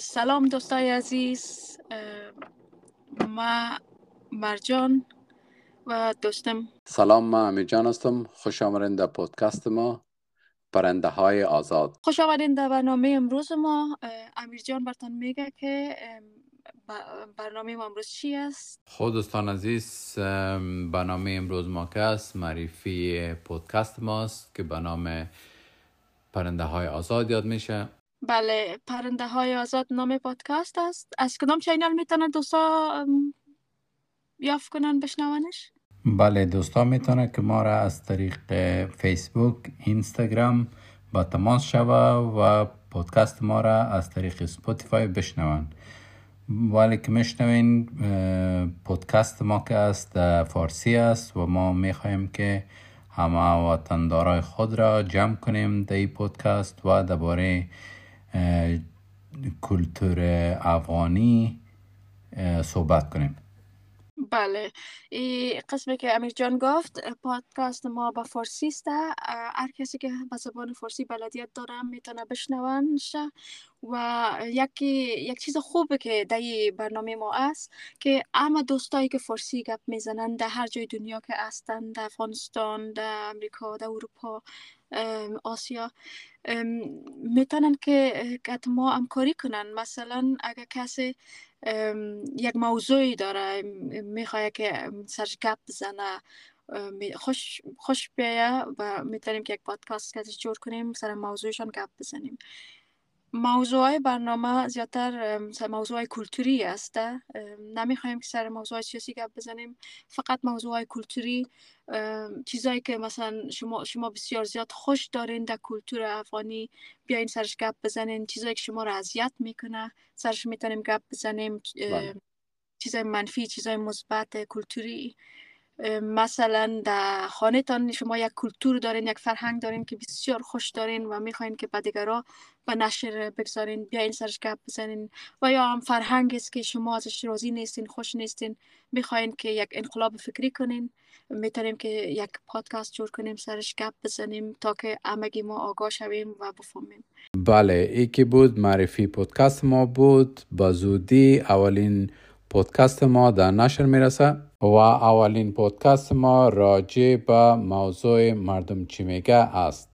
سلام دوستای عزیز ما مرجان و دوستم. سلام ما امیر جان هستم. خوش آمدین در پادکست ما پرنده های آزاد. خوش آمدین در برنامه امروز ما. امیر جان برتان میگه که برنامه ما امروز چی است؟ خود دوستان عزیز برنامه امروز ما که است معرفی پادکست ماست که به نام پرنده های آزاد یاد میشه. بله پرنده های آزاد نام پادکست است. از کدام channel می‌تونن دوستا یافت کنن بشنونش؟ بله دوستا می‌تونه که ما را از طریق فیسبوک اینستاگرام با تماس شوه و پادکست ما را از طریق Spotify بشنون. ولی که میشنوین پادکست ما که است فارسی است و ما می‌خواهیم که همه وطندارای خود را جمع کنیم در این پادکست و درباره کلتور افغانی صحبت کنیم. بله. قسمی که امیر جان گفت پادکست ما با فارسی است. هر کسی که به زبان فارسی بلدیت داره می‌تونه بشنونش. و یکی یک چیز خوبه که در برنامه ما است که اما دوستایی که فارسی گپ می‌زنن در هر جای دنیا که هستن در افغانستان در امریکا در اروپا آسیا می‌تونن که ما همکاری کنن. مثلا اگر کسی یک موضوعی داره می‌خواد که سرش گپ بزنه. خوش خوش بیایه و می‌تونیم که یک پادکست کسی جور کنیم سر موضوعشان گپ بزنیم. موضوع برنامه زیادتر موضوع کلتوری است نمی‌خوایم که سر موضوع سیاسی گپ بزنیم. فقط موضوع کلتوری چیزایی که مثلا شما شما بسیار زیاد خوش دارین در کلتور افغانی بیاین سرش گپ بزنین. چیزایی که شما را اذیت می‌کنه سرش می‌تونیم گپ بزنیم بله. چیزای منفی چیزای مثبت کلتوری. مثلا در خانه تان شما یک کلتور دارین یک فرهنگ دارین که بسیار خوش دارین و می‌خواین که به به نشر بگذارین بیاین سرش گپ بزنین و یا هم فرهنگ است که شما ازش راضی نیستین خوش نیستین می‌خواین که یک انقلاب فکری کنین می‌تونیم که یک پادکست جور کنیم سرش گپ بزنیم تا که همگی ما آگاه شویم و بفهمیم. بله ای که بود معرفی پادکست ما بود. با زودی اولین پادکست ما در نشر می‌رسه و اولین پادکست ما راجع به موضوع مردم چی میگه است.